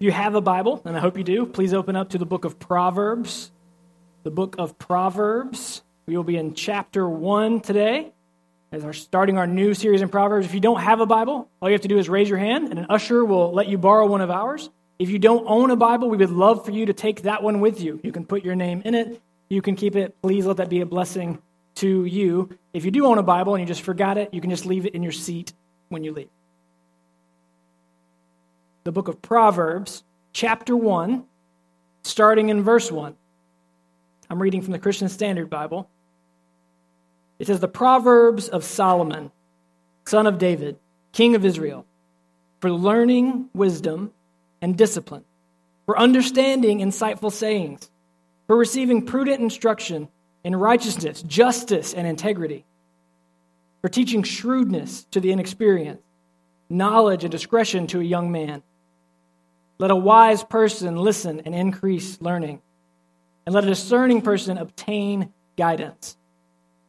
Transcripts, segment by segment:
you have a Bible, and I hope you do, please open up to the book of Proverbs. The book of Proverbs. We will be in chapter 1 today as we're starting our new series in Proverbs. If you don't have a Bible, all you have to do is raise your hand, and an usher will let you borrow one of ours. If you don't own a Bible, we would love for you to take that one with you. You can put your name in it, you can keep it. Please let that be a blessing to you. If you do own a Bible and you just forgot it, you can just leave it in your seat when you leave the book of Proverbs, chapter 1, starting in verse 1. I'm reading from the Christian Standard Bible. It says, The Proverbs of Solomon, son of David, king of Israel, for learning wisdom and discipline, for understanding insightful sayings, for receiving prudent instruction in righteousness, justice, and integrity, for teaching shrewdness to the inexperienced, knowledge and discretion to a young man let a wise person listen and increase learning, and let a discerning person obtain guidance.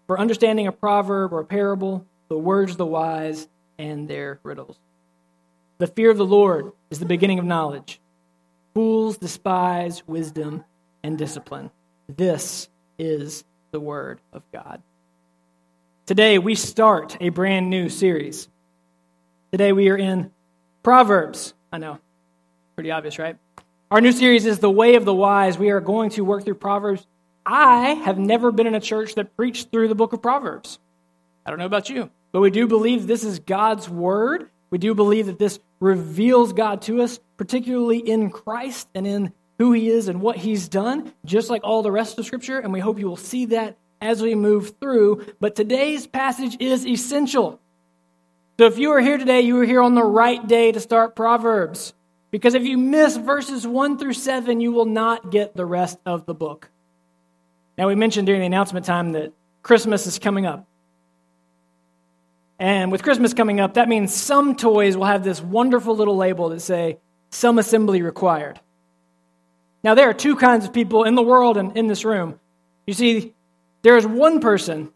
For understanding a proverb or a parable, the words of the wise and their riddles. The fear of the Lord is the beginning of knowledge. Fools despise wisdom and discipline. This is the word of God. Today we start a brand new series. Today we are in Proverbs. I know, Pretty obvious, right? Our new series is The Way of the Wise. We are going to work through Proverbs. I have never been in a church that preached through the book of Proverbs. I don't know about you, but we do believe this is God's word. We do believe that this reveals God to us, particularly in Christ and in who he is and what he's done, just like all the rest of Scripture. And we hope you will see that as we move through. But today's passage is essential. So if you are here today, you are here on the right day to start Proverbs. Because if you miss verses 1 through 7, you will not get the rest of the book. Now, we mentioned during the announcement time that Christmas is coming up. And with Christmas coming up, that means some toys will have this wonderful little label that say, some assembly required. Now, there are two kinds of people in the world and in this room. You see, there is one person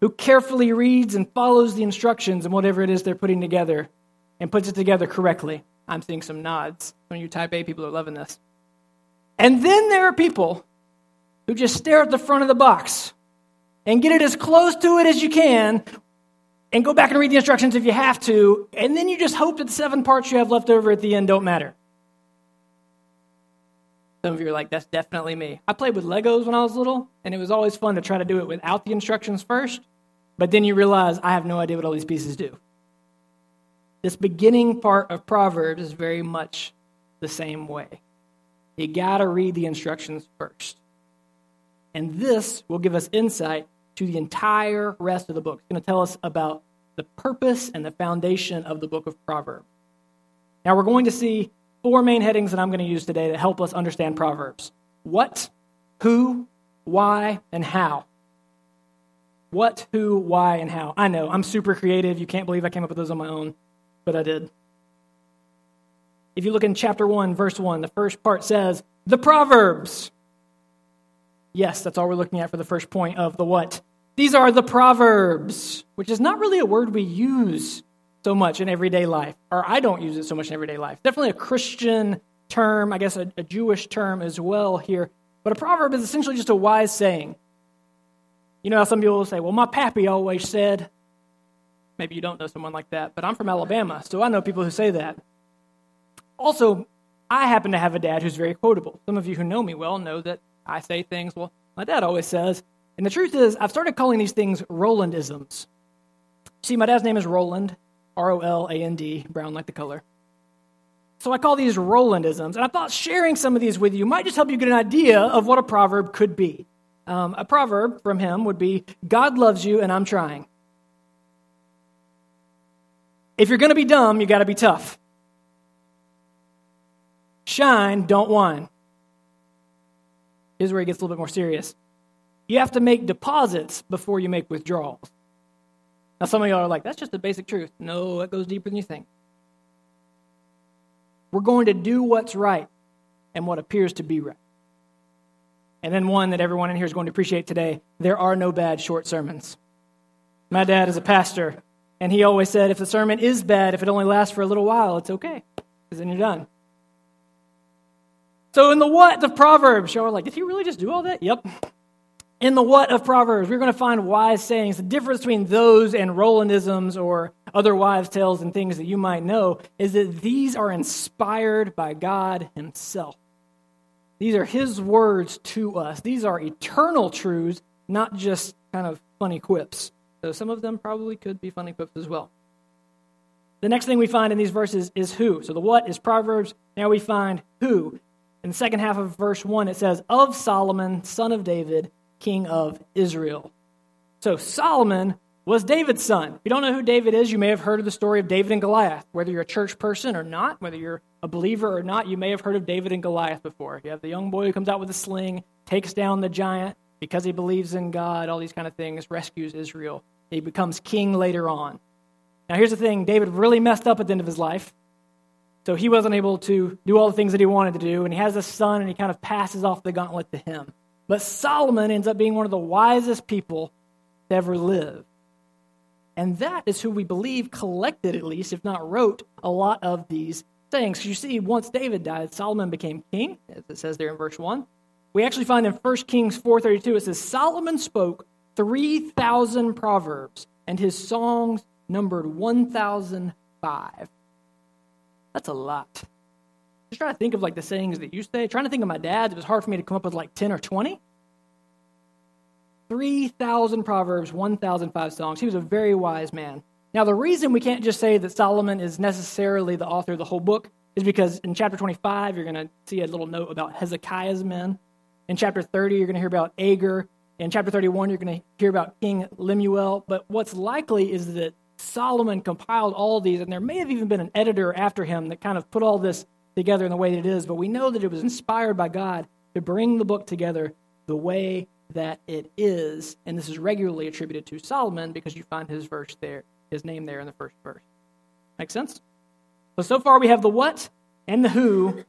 who carefully reads and follows the instructions and whatever it is they're putting together and puts it together correctly. I'm seeing some nods. Some of you type A people are loving this. And then there are people who just stare at the front of the box and get it as close to it as you can and go back and read the instructions if you have to. And then you just hope that the seven parts you have left over at the end don't matter. Some of you are like, that's definitely me. I played with Legos when I was little, and it was always fun to try to do it without the instructions first. But then you realize I have no idea what all these pieces do. This beginning part of Proverbs is very much the same way. You got to read the instructions first. And this will give us insight to the entire rest of the book. It's going to tell us about the purpose and the foundation of the book of Proverbs. Now, we're going to see four main headings that I'm going to use today to help us understand Proverbs what, who, why, and how. What, who, why, and how. I know, I'm super creative. You can't believe I came up with those on my own but I did. If you look in chapter 1, verse 1, the first part says, the Proverbs. Yes, that's all we're looking at for the first point of the what. These are the Proverbs, which is not really a word we use so much in everyday life, or I don't use it so much in everyday life. Definitely a Christian term, I guess a, a Jewish term as well here. But a proverb is essentially just a wise saying. You know how some people will say, well, my pappy always said, Maybe you don't know someone like that, but I'm from Alabama, so I know people who say that. Also, I happen to have a dad who's very quotable. Some of you who know me well know that I say things, well, my dad always says. And the truth is, I've started calling these things Rolandisms. See, my dad's name is Roland, R O L A N D, brown like the color. So I call these Rolandisms, and I thought sharing some of these with you might just help you get an idea of what a proverb could be. Um, a proverb from him would be God loves you, and I'm trying. If you're going to be dumb, you got to be tough. Shine, don't whine. Here's where it gets a little bit more serious. You have to make deposits before you make withdrawals. Now, some of y'all are like, that's just the basic truth. No, it goes deeper than you think. We're going to do what's right and what appears to be right. And then one that everyone in here is going to appreciate today there are no bad short sermons. My dad is a pastor, and he always said, if the sermon is bad, if it only lasts for a little while, it's okay, because then you're done. So, in the what of Proverbs, y'all are like, did he really just do all that? Yep. In the what of Proverbs, we're going to find wise sayings. The difference between those and Rolandisms or other wives' tales and things that you might know is that these are inspired by God Himself. These are His words to us. These are eternal truths, not just kind of funny quips. So some of them probably could be funny quips as well. The next thing we find in these verses is who. So the what is Proverbs. Now we find who. In the second half of verse 1, it says, Of Solomon, son of David, king of Israel. So Solomon was David's son. If you don't know who David is, you may have heard of the story of David and Goliath. Whether you're a church person or not, whether you're a believer or not, you may have heard of David and Goliath before. You have the young boy who comes out with a sling, takes down the giant because he believes in God, all these kind of things, rescues Israel. He becomes king later on. Now, here's the thing David really messed up at the end of his life. So he wasn't able to do all the things that he wanted to do. And he has a son, and he kind of passes off the gauntlet to him. But Solomon ends up being one of the wisest people to ever live. And that is who we believe collected, at least, if not wrote, a lot of these sayings. You see, once David died, Solomon became king, as it says there in verse 1. We actually find in 1 Kings 4.32, it says, Solomon spoke 3,000 proverbs, and his songs numbered 1,005. That's a lot. Just trying to think of like the sayings that you say. Trying to think of my dad's, it was hard for me to come up with like 10 or 20. 3,000 proverbs, 1,005 songs. He was a very wise man. Now, the reason we can't just say that Solomon is necessarily the author of the whole book is because in chapter 25, you're going to see a little note about Hezekiah's men. In chapter 30, you're going to hear about Agur. In chapter 31, you're going to hear about King Lemuel. But what's likely is that Solomon compiled all these, and there may have even been an editor after him that kind of put all this together in the way that it is, but we know that it was inspired by God to bring the book together the way that it is. And this is regularly attributed to Solomon because you find his verse there, his name there in the first verse. Make sense? So, so far we have the what and the who.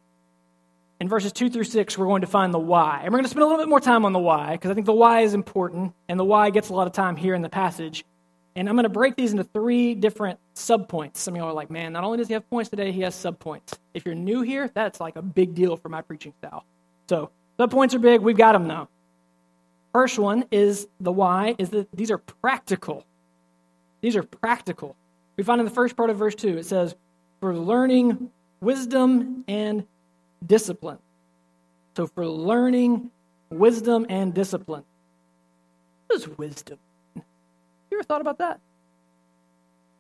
In verses 2 through 6, we're going to find the why. And we're going to spend a little bit more time on the why because I think the why is important, and the why gets a lot of time here in the passage. And I'm going to break these into three different subpoints. Some of y'all are like, man, not only does he have points today, he has subpoints. If you're new here, that's like a big deal for my preaching style. So, subpoints are big. We've got them now. First one is the why, is that these are practical. These are practical. We find in the first part of verse 2, it says, for learning wisdom and discipline. So, for learning wisdom and discipline. What is wisdom? You ever thought about that?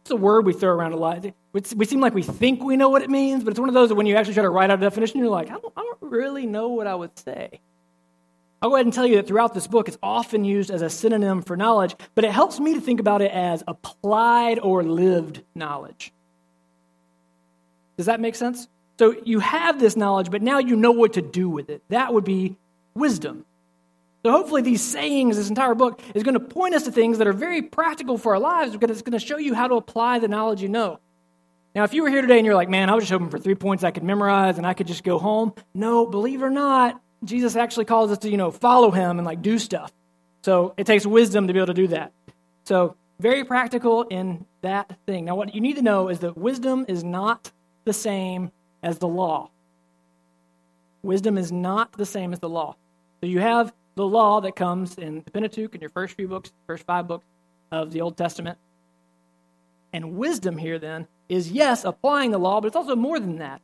It's a word we throw around a lot. We seem like we think we know what it means, but it's one of those that when you actually try to write out a definition, you're like, I don't, I don't really know what I would say. I'll go ahead and tell you that throughout this book, it's often used as a synonym for knowledge, but it helps me to think about it as applied or lived knowledge. Does that make sense? So you have this knowledge, but now you know what to do with it. That would be wisdom. So hopefully, these sayings, this entire book, is going to point us to things that are very practical for our lives because it's going to show you how to apply the knowledge you know. Now, if you were here today and you're like, man, I was just hoping for three points I could memorize and I could just go home. No, believe it or not, Jesus actually calls us to, you know, follow him and like do stuff. So it takes wisdom to be able to do that. So very practical in that thing. Now, what you need to know is that wisdom is not the same as the law. Wisdom is not the same as the law. So you have the law that comes in the Pentateuch in your first few books, first five books of the Old Testament. And wisdom here then is yes, applying the law, but it's also more than that.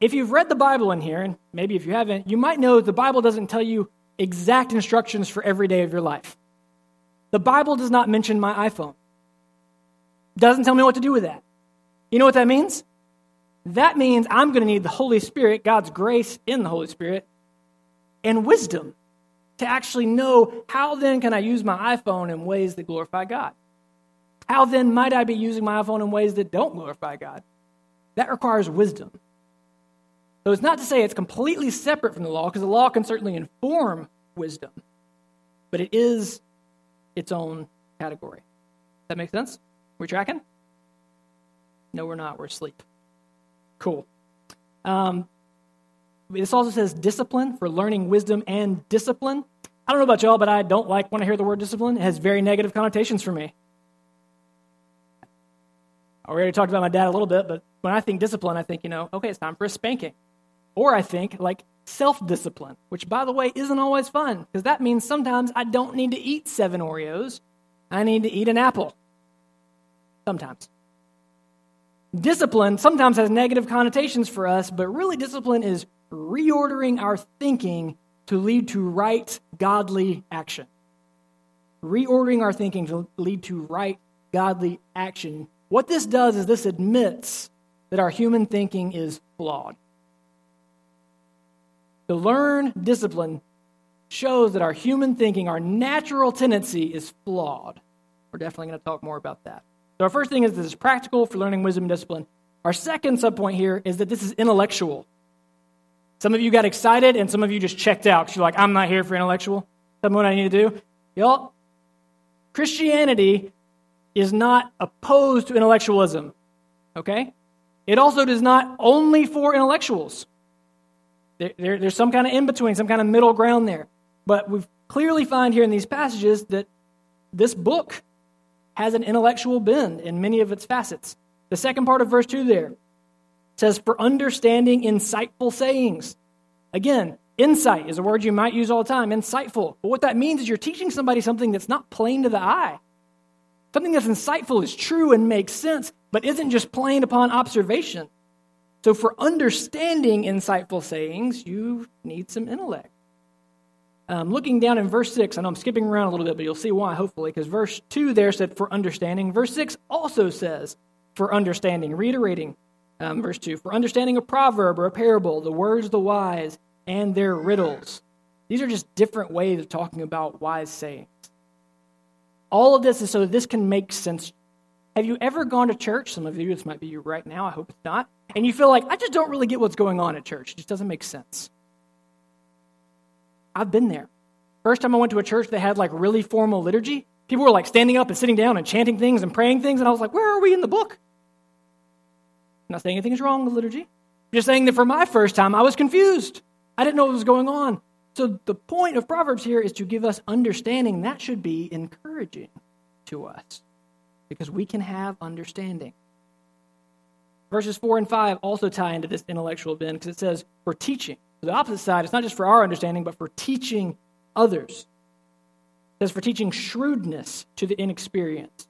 If you've read the Bible in here, and maybe if you haven't, you might know the Bible doesn't tell you exact instructions for every day of your life. The Bible does not mention my iPhone. Doesn't tell me what to do with that. You know what that means? That means I'm going to need the Holy Spirit, God's grace in the Holy Spirit, and wisdom to actually know how then can I use my iPhone in ways that glorify God? How then might I be using my iPhone in ways that don't glorify God? That requires wisdom. So it's not to say it's completely separate from the law, because the law can certainly inform wisdom, but it is its own category. That makes sense? We're tracking? No, we're not. We're asleep. Cool. Um, this also says discipline for learning wisdom and discipline. I don't know about y'all, but I don't like when I hear the word discipline. It has very negative connotations for me. I already talked about my dad a little bit, but when I think discipline, I think, you know, okay, it's time for a spanking. Or I think, like self discipline, which, by the way, isn't always fun because that means sometimes I don't need to eat seven Oreos. I need to eat an apple. Sometimes. Discipline sometimes has negative connotations for us, but really, discipline is reordering our thinking to lead to right, godly action. Reordering our thinking to lead to right, godly action. What this does is this admits that our human thinking is flawed. To learn discipline shows that our human thinking, our natural tendency is flawed. We're definitely going to talk more about that. So, our first thing is this is practical for learning wisdom and discipline. Our second subpoint here is that this is intellectual. Some of you got excited, and some of you just checked out because you're like, I'm not here for intellectual. Tell me what I need to do. Y'all, Christianity is not opposed to intellectualism, okay? It also does not only for intellectuals. There, there, there's some kind of in between, some kind of middle ground there. But we clearly find here in these passages that this book has an intellectual bend in many of its facets. The second part of verse 2 there says, For understanding insightful sayings. Again, insight is a word you might use all the time, insightful. But what that means is you're teaching somebody something that's not plain to the eye. Something that's insightful is true and makes sense, but isn't just plain upon observation. So, for understanding insightful sayings, you need some intellect. Um, looking down in verse 6, I know I'm skipping around a little bit, but you'll see why, hopefully, because verse 2 there said for understanding. Verse 6 also says for understanding, reiterating um, verse 2 for understanding a proverb or a parable, the words of the wise and their riddles. These are just different ways of talking about wise sayings. All of this is so this can make sense. Have you ever gone to church? Some of you, this might be you right now, I hope it's not and you feel like, I just don't really get what's going on at church. It just doesn't make sense. I've been there. First time I went to a church that had like really formal liturgy, people were like standing up and sitting down and chanting things and praying things, and I was like, where are we in the book? I'm not saying anything is wrong with liturgy. I'm just saying that for my first time, I was confused. I didn't know what was going on. So the point of Proverbs here is to give us understanding. That should be encouraging to us because we can have understanding. Verses 4 and 5 also tie into this intellectual bend because it says for teaching. The opposite side, it's not just for our understanding, but for teaching others. It says for teaching shrewdness to the inexperienced.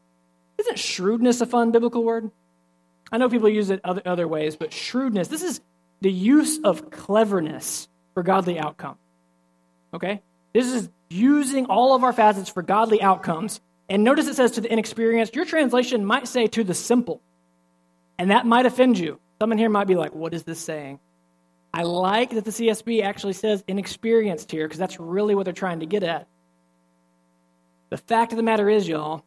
Isn't shrewdness a fun biblical word? I know people use it other, other ways, but shrewdness, this is the use of cleverness for godly outcome. Okay? This is using all of our facets for godly outcomes. And notice it says to the inexperienced. Your translation might say to the simple. And that might offend you. Someone here might be like, what is this saying? I like that the CSB actually says inexperienced here because that's really what they're trying to get at. The fact of the matter is, y'all,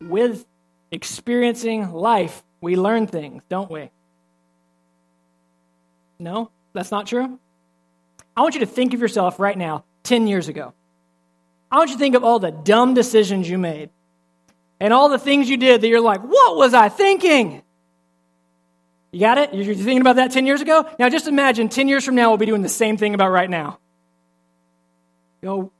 with experiencing life, we learn things, don't we? No, that's not true. I want you to think of yourself right now, 10 years ago. I want you to think of all the dumb decisions you made and all the things you did that you're like, what was I thinking? You got it? You're thinking about that 10 years ago? Now just imagine 10 years from now, we'll be doing the same thing about right now. You know,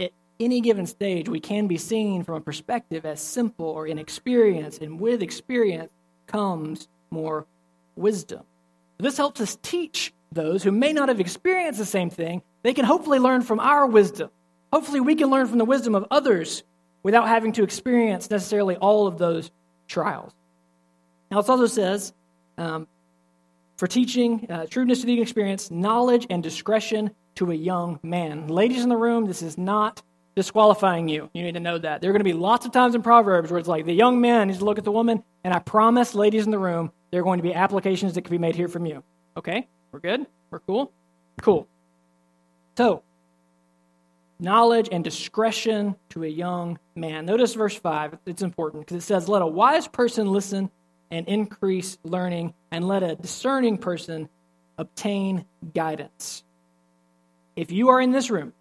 at any given stage, we can be seen from a perspective as simple or inexperienced, and with experience comes more wisdom. This helps us teach those who may not have experienced the same thing. They can hopefully learn from our wisdom. Hopefully, we can learn from the wisdom of others without having to experience necessarily all of those trials. Now, it also says um, for teaching, uh, shrewdness to the experience, knowledge and discretion to a young man. Ladies in the room, this is not disqualifying you. You need to know that. There are going to be lots of times in Proverbs where it's like the young man needs to look at the woman, and I promise, ladies in the room, there are going to be applications that can be made here from you. Okay? We're good? We're cool? Cool. So, knowledge and discretion to a young man. Notice verse 5. It's important because it says, Let a wise person listen and increase learning, and let a discerning person obtain guidance. If you are in this room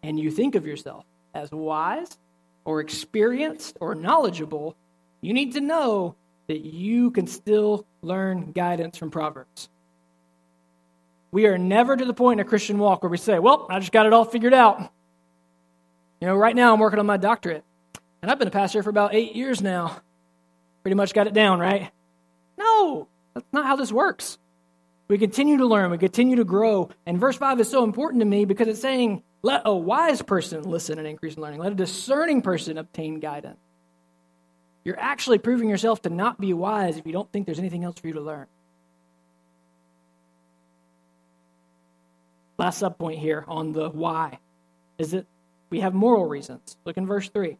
and you think of yourself as wise or experienced or knowledgeable, you need to know that you can still learn guidance from Proverbs. We are never to the point in a Christian walk where we say, Well, I just got it all figured out. You know, right now I'm working on my doctorate, and I've been a pastor for about eight years now. Pretty much got it down, right? No, that's not how this works. We continue to learn, we continue to grow. And verse 5 is so important to me because it's saying, let a wise person listen and increase in learning, let a discerning person obtain guidance. You're actually proving yourself to not be wise if you don't think there's anything else for you to learn. Last subpoint here on the why is that we have moral reasons. Look in verse 3.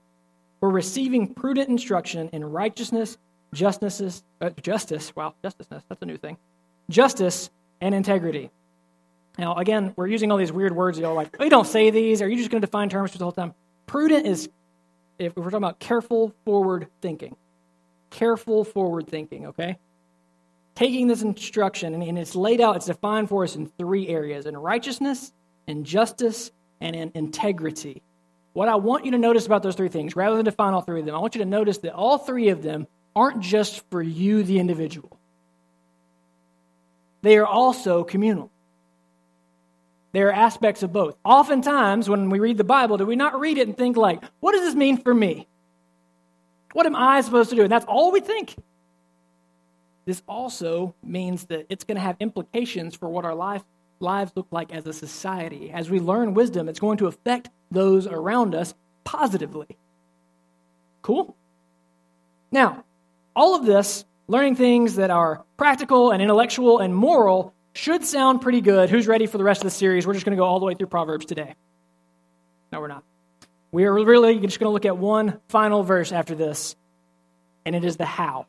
We're receiving prudent instruction in righteousness, justice, uh, justice, wow, justice, that's a new thing, justice and integrity. Now, again, we're using all these weird words. You're like, oh, you don't say these. Are you just going to define terms for the whole time? Prudent is, if we're talking about careful forward thinking, careful forward thinking, okay? Taking this instruction, and it's laid out, it's defined for us in three areas in righteousness, in justice, and in integrity. What I want you to notice about those three things, rather than define all three of them, I want you to notice that all three of them aren't just for you, the individual, they are also communal. There are aspects of both. Oftentimes, when we read the Bible, do we not read it and think, like, what does this mean for me? What am I supposed to do? And that's all we think. This also means that it's going to have implications for what our life, lives look like as a society. As we learn wisdom, it's going to affect those around us positively. Cool? Now, all of this, learning things that are practical and intellectual and moral, should sound pretty good. Who's ready for the rest of the series? We're just going to go all the way through Proverbs today. No, we're not. We are really just going to look at one final verse after this, and it is the how.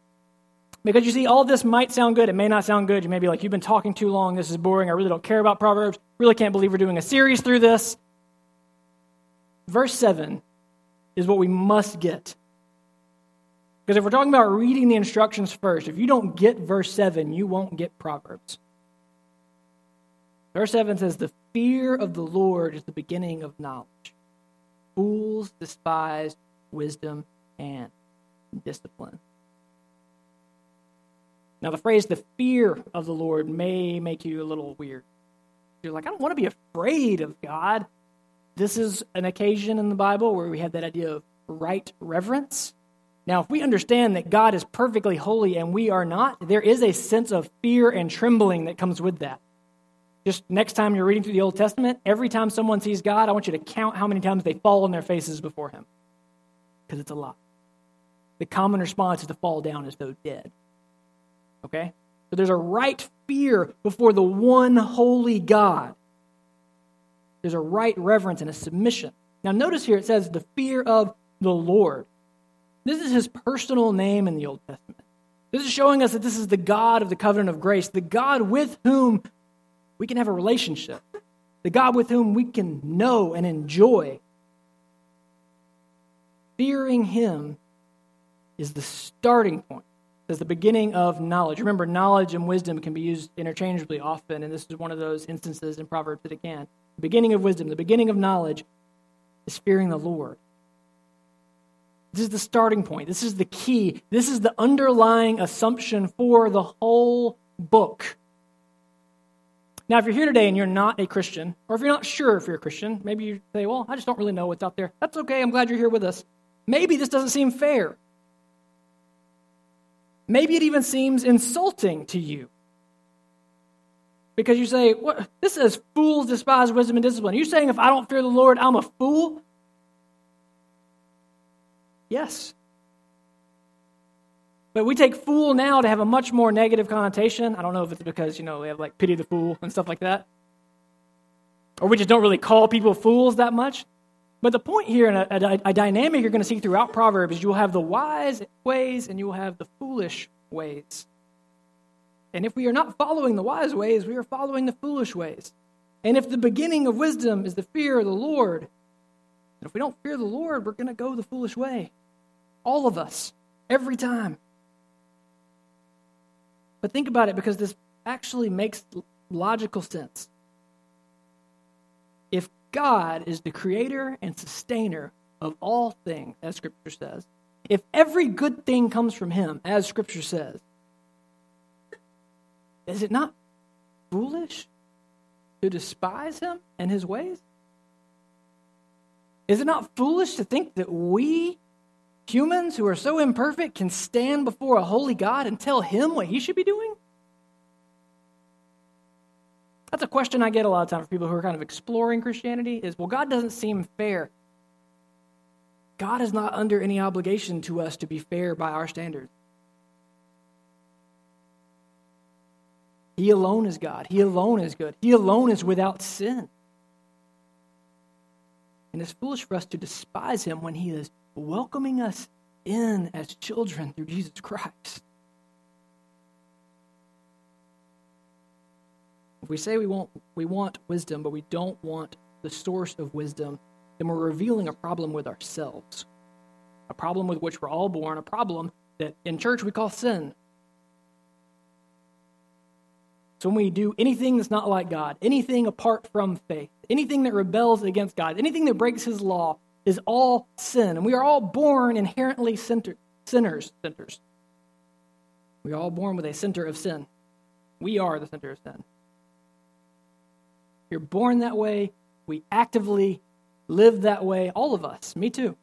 Because you see, all this might sound good. It may not sound good. You may be like, you've been talking too long. This is boring. I really don't care about Proverbs. Really can't believe we're doing a series through this. Verse 7 is what we must get. Because if we're talking about reading the instructions first, if you don't get verse 7, you won't get Proverbs. Verse 7 says, The fear of the Lord is the beginning of knowledge. Fools despise wisdom and discipline. Now, the phrase the fear of the Lord may make you a little weird. You're like, I don't want to be afraid of God. This is an occasion in the Bible where we have that idea of right reverence. Now, if we understand that God is perfectly holy and we are not, there is a sense of fear and trembling that comes with that. Just next time you're reading through the Old Testament, every time someone sees God, I want you to count how many times they fall on their faces before Him. Because it's a lot. The common response is to fall down as though dead. Okay? So there's a right fear before the one holy God. There's a right reverence and a submission. Now, notice here it says the fear of the Lord. This is his personal name in the Old Testament. This is showing us that this is the God of the covenant of grace, the God with whom we can have a relationship, the God with whom we can know and enjoy. Fearing him is the starting point. It's the beginning of knowledge. Remember, knowledge and wisdom can be used interchangeably often, and this is one of those instances in Proverbs that it can. The beginning of wisdom, the beginning of knowledge is fearing the Lord. This is the starting point. This is the key. This is the underlying assumption for the whole book. Now, if you're here today and you're not a Christian, or if you're not sure if you're a Christian, maybe you say, Well, I just don't really know what's out there. That's okay. I'm glad you're here with us. Maybe this doesn't seem fair. Maybe it even seems insulting to you. Because you say, what? This says fools despise wisdom and discipline. Are you saying if I don't fear the Lord, I'm a fool? Yes. But we take fool now to have a much more negative connotation. I don't know if it's because, you know, we have like pity the fool and stuff like that. Or we just don't really call people fools that much. But the point here, and a, a, a dynamic you're going to see throughout Proverbs, is you will have the wise ways and you will have the foolish ways. And if we are not following the wise ways, we are following the foolish ways. And if the beginning of wisdom is the fear of the Lord, and if we don't fear the Lord, we're going to go the foolish way. All of us, every time. But think about it because this actually makes logical sense. God is the creator and sustainer of all things, as Scripture says, if every good thing comes from Him, as Scripture says, is it not foolish to despise Him and His ways? Is it not foolish to think that we Humans who are so imperfect can stand before a holy God and tell him what he should be doing? Question I get a lot of times from people who are kind of exploring Christianity is, well, God doesn't seem fair. God is not under any obligation to us to be fair by our standards. He alone is God. He alone is good. He alone is without sin. And it's foolish for us to despise him when he is welcoming us in as children through Jesus Christ. If we say we want, we want wisdom, but we don't want the source of wisdom, then we're revealing a problem with ourselves. A problem with which we're all born, a problem that in church we call sin. So when we do anything that's not like God, anything apart from faith, anything that rebels against God, anything that breaks his law is all sin. And we are all born inherently center, sinners, centers. We are all born with a center of sin. We are the center of sin. You're born that way. We actively live that way, all of us, me too.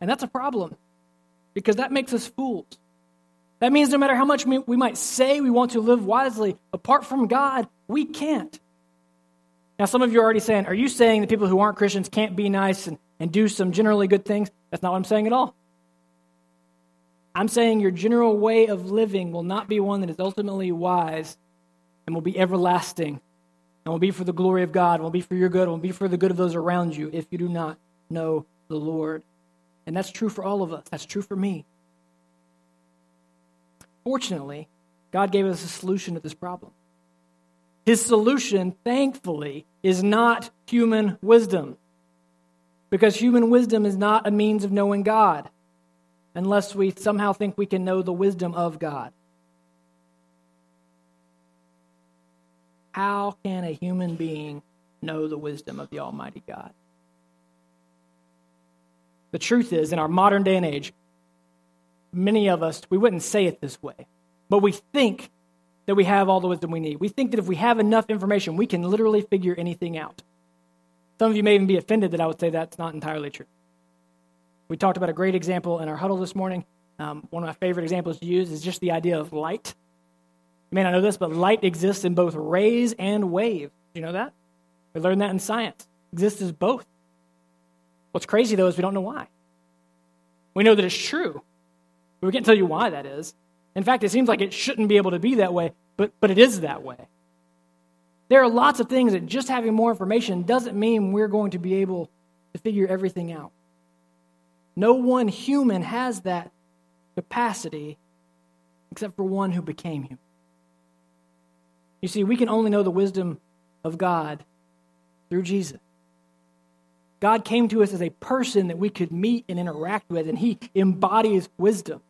And that's a problem because that makes us fools. That means no matter how much we might say we want to live wisely, apart from God, we can't. Now, some of you are already saying, Are you saying that people who aren't Christians can't be nice and, and do some generally good things? That's not what I'm saying at all. I'm saying your general way of living will not be one that is ultimately wise and will be everlasting and will be for the glory of God, will be for your good, will be for the good of those around you if you do not know the Lord. And that's true for all of us. That's true for me. Fortunately, God gave us a solution to this problem. His solution, thankfully, is not human wisdom. Because human wisdom is not a means of knowing God, unless we somehow think we can know the wisdom of God. How can a human being know the wisdom of the Almighty God? The truth is, in our modern day and age, many of us, we wouldn't say it this way, but we think that we have all the wisdom we need. We think that if we have enough information, we can literally figure anything out. Some of you may even be offended that I would say that's not entirely true. We talked about a great example in our huddle this morning. Um, one of my favorite examples to use is just the idea of light. You may not know this, but light exists in both rays and wave. Do you know that? We learned that in science. It exists as both. What's crazy, though, is we don't know why. We know that it's true, but we can't tell you why that is. In fact, it seems like it shouldn't be able to be that way, but, but it is that way. There are lots of things that just having more information doesn't mean we're going to be able to figure everything out. No one human has that capacity except for one who became human. You see, we can only know the wisdom of God through Jesus. God came to us as a person that we could meet and interact with, and he embodies wisdom.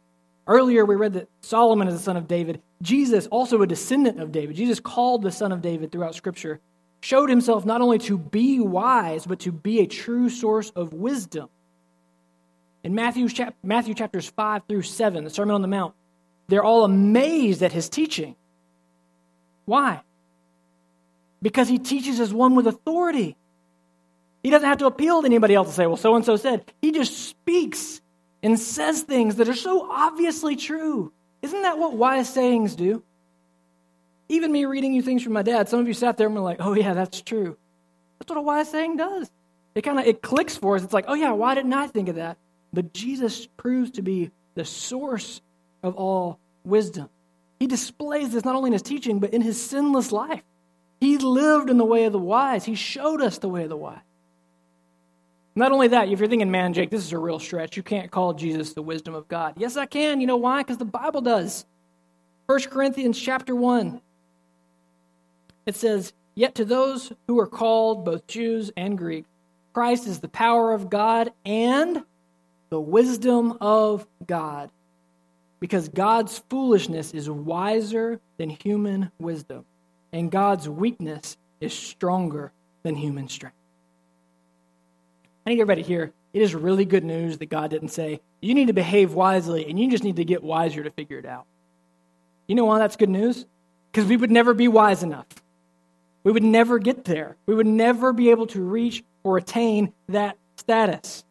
Earlier, we read that Solomon is the son of David. Jesus, also a descendant of David, Jesus called the son of David throughout Scripture, showed himself not only to be wise, but to be a true source of wisdom. In Matthew, Matthew chapters 5 through 7, the Sermon on the Mount, they're all amazed at his teaching. Why? Because he teaches as one with authority. He doesn't have to appeal to anybody else to say, well, so and so said. He just speaks and says things that are so obviously true. Isn't that what wise sayings do? Even me reading you things from my dad, some of you sat there and were like, oh, yeah, that's true. That's what a wise saying does. It kind of it clicks for us. It's like, oh, yeah, why didn't I think of that? But Jesus proves to be the source of all wisdom. He displays this not only in his teaching, but in his sinless life. He lived in the way of the wise, he showed us the way of the wise. Not only that, if you're thinking, man, Jake, this is a real stretch, you can't call Jesus the wisdom of God. Yes, I can. You know why? Because the Bible does. 1 Corinthians chapter 1. It says, Yet to those who are called, both Jews and Greeks, Christ is the power of God and the wisdom of God because God's foolishness is wiser than human wisdom, and God's weakness is stronger than human strength. I need everybody here. It is really good news that God didn't say, you need to behave wisely and you just need to get wiser to figure it out. You know why that's good news? Because we would never be wise enough. We would never get there. We would never be able to reach or attain that status.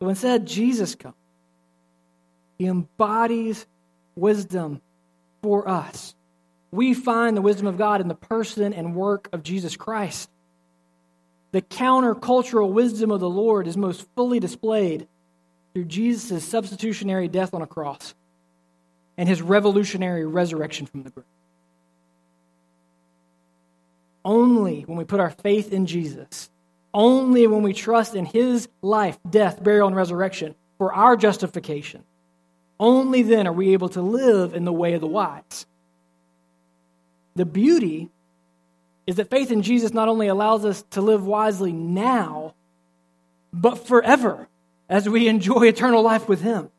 So instead, Jesus comes he embodies wisdom for us. we find the wisdom of God in the person and work of Jesus Christ. The countercultural wisdom of the Lord is most fully displayed through Jesus' substitutionary death on a cross and his revolutionary resurrection from the grave. Only when we put our faith in Jesus, only when we trust in his life, death, burial, and resurrection for our justification, only then are we able to live in the way of the wise. The beauty is that faith in Jesus not only allows us to live wisely now, but forever as we enjoy eternal life with Him.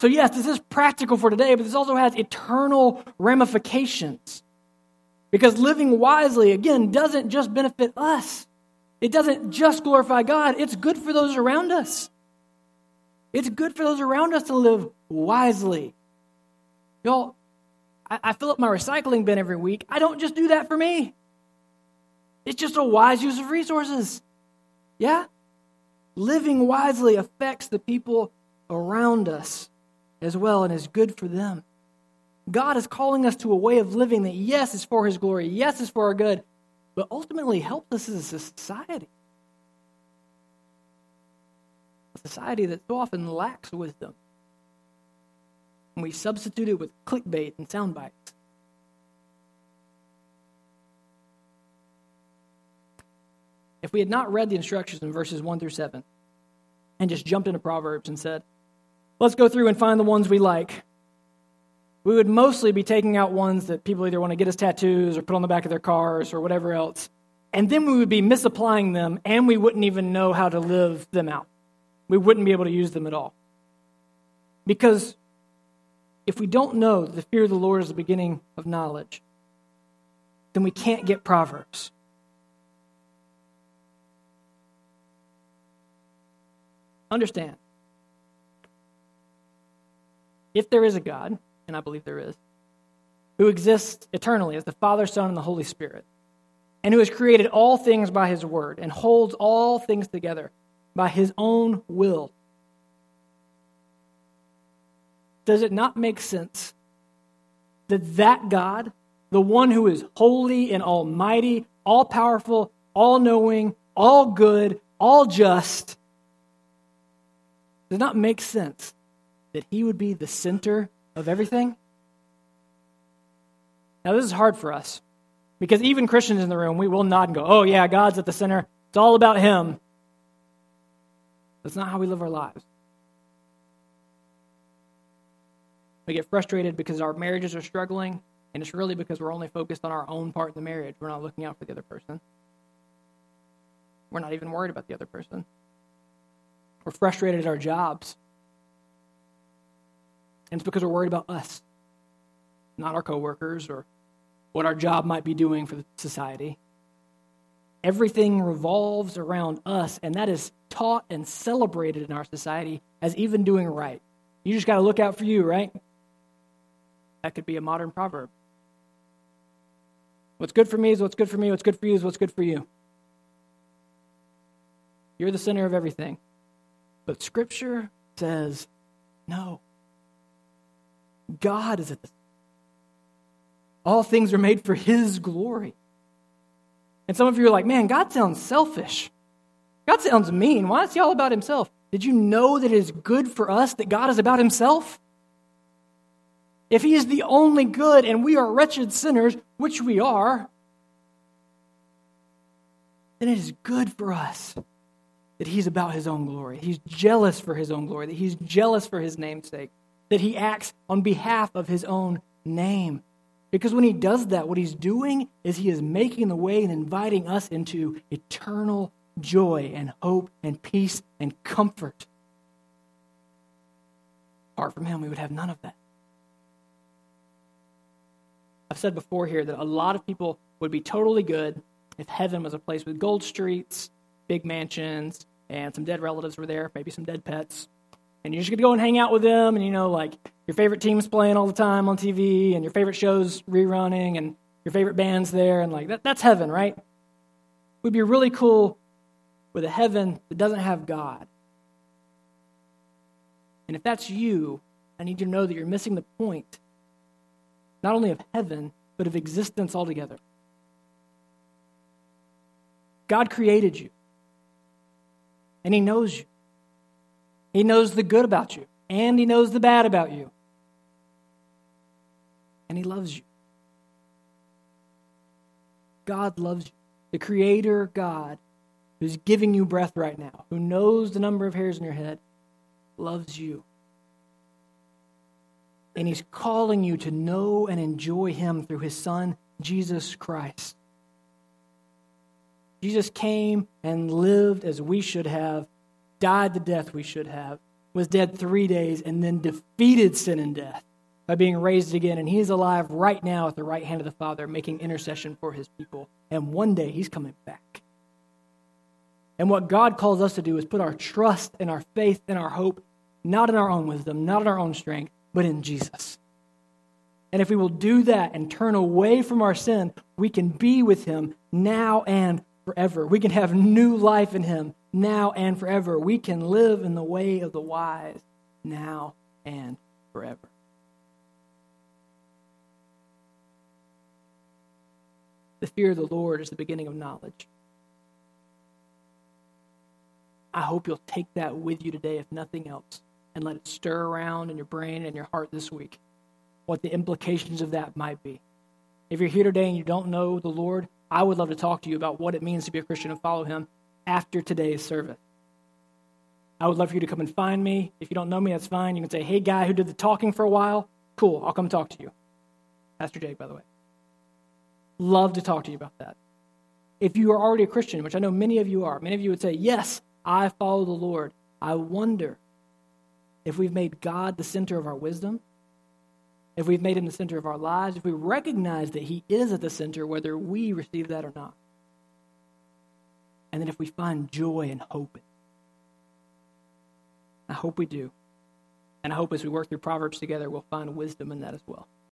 So, yes, this is practical for today, but this also has eternal ramifications. Because living wisely, again, doesn't just benefit us, it doesn't just glorify God, it's good for those around us. It's good for those around us to live wisely. Y'all, I, I fill up my recycling bin every week. I don't just do that for me, it's just a wise use of resources. Yeah? Living wisely affects the people around us as well and is good for them. God is calling us to a way of living that, yes, is for His glory, yes, is for our good, but ultimately helps us as a society. A society that so often lacks wisdom. And we substitute it with clickbait and sound bites. If we had not read the instructions in verses 1 through 7 and just jumped into Proverbs and said, let's go through and find the ones we like, we would mostly be taking out ones that people either want to get as tattoos or put on the back of their cars or whatever else. And then we would be misapplying them and we wouldn't even know how to live them out. We wouldn't be able to use them at all. Because if we don't know that the fear of the Lord is the beginning of knowledge, then we can't get Proverbs. Understand. If there is a God, and I believe there is, who exists eternally as the Father, Son, and the Holy Spirit, and who has created all things by his word and holds all things together by his own will. Does it not make sense that that God, the one who is holy and almighty, all powerful, all knowing, all good, all just, does not make sense that he would be the center of everything? Now, this is hard for us because even Christians in the room, we will nod and go, oh, yeah, God's at the center. It's all about him. That's not how we live our lives. We get frustrated because our marriages are struggling, and it's really because we're only focused on our own part in the marriage. We're not looking out for the other person. We're not even worried about the other person. We're frustrated at our jobs. And it's because we're worried about us, not our coworkers or what our job might be doing for society. Everything revolves around us, and that is taught and celebrated in our society as even doing right. You just got to look out for you, right? That could be a modern proverb. What's good for me is what's good for me. What's good for you is what's good for you. You're the center of everything. But Scripture says no. God is at the all things are made for his glory. And some of you are like, man, God sounds selfish. God sounds mean. Why is he all about himself? Did you know that it is good for us that God is about himself? If he is the only good and we are wretched sinners, which we are, then it is good for us that he's about his own glory. He's jealous for his own glory, that he's jealous for his name's sake, that he acts on behalf of his own name. Because when he does that, what he's doing is he is making the way and inviting us into eternal joy and hope and peace and comfort. Apart from him, we would have none of that. I've said before here that a lot of people would be totally good if heaven was a place with gold streets, big mansions, and some dead relatives were there, maybe some dead pets. And you're just going to go and hang out with them, and you know, like your favorite team's playing all the time on TV, and your favorite show's rerunning, and your favorite band's there, and like that, that's heaven, right? Would be really cool with a heaven that doesn't have God. And if that's you, I need you to know that you're missing the point not only of heaven, but of existence altogether. God created you, and He knows you. He knows the good about you, and He knows the bad about you. And He loves you. God loves you. The Creator God, who's giving you breath right now, who knows the number of hairs in your head, loves you. And He's calling you to know and enjoy Him through His Son, Jesus Christ. Jesus came and lived as we should have, died the death we should have, was dead three days, and then defeated sin and death by being raised again. And he is alive right now at the right hand of the Father, making intercession for his people. And one day he's coming back. And what God calls us to do is put our trust and our faith and our hope not in our own wisdom, not in our own strength, but in Jesus. And if we will do that and turn away from our sin, we can be with him now and forever. We can have new life in him now and forever. We can live in the way of the wise now and forever. The fear of the Lord is the beginning of knowledge. I hope you'll take that with you today, if nothing else, and let it stir around in your brain and your heart this week what the implications of that might be. If you're here today and you don't know the Lord, I would love to talk to you about what it means to be a Christian and follow Him after today's service. I would love for you to come and find me. If you don't know me, that's fine. You can say, hey, guy who did the talking for a while, cool, I'll come talk to you. Pastor Jake, by the way. Love to talk to you about that. If you are already a Christian, which I know many of you are, many of you would say, Yes, I follow the Lord. I wonder if we've made God the center of our wisdom, if we've made him the center of our lives, if we recognize that he is at the center, whether we receive that or not. And then if we find joy and hope. I hope we do. And I hope as we work through Proverbs together, we'll find wisdom in that as well.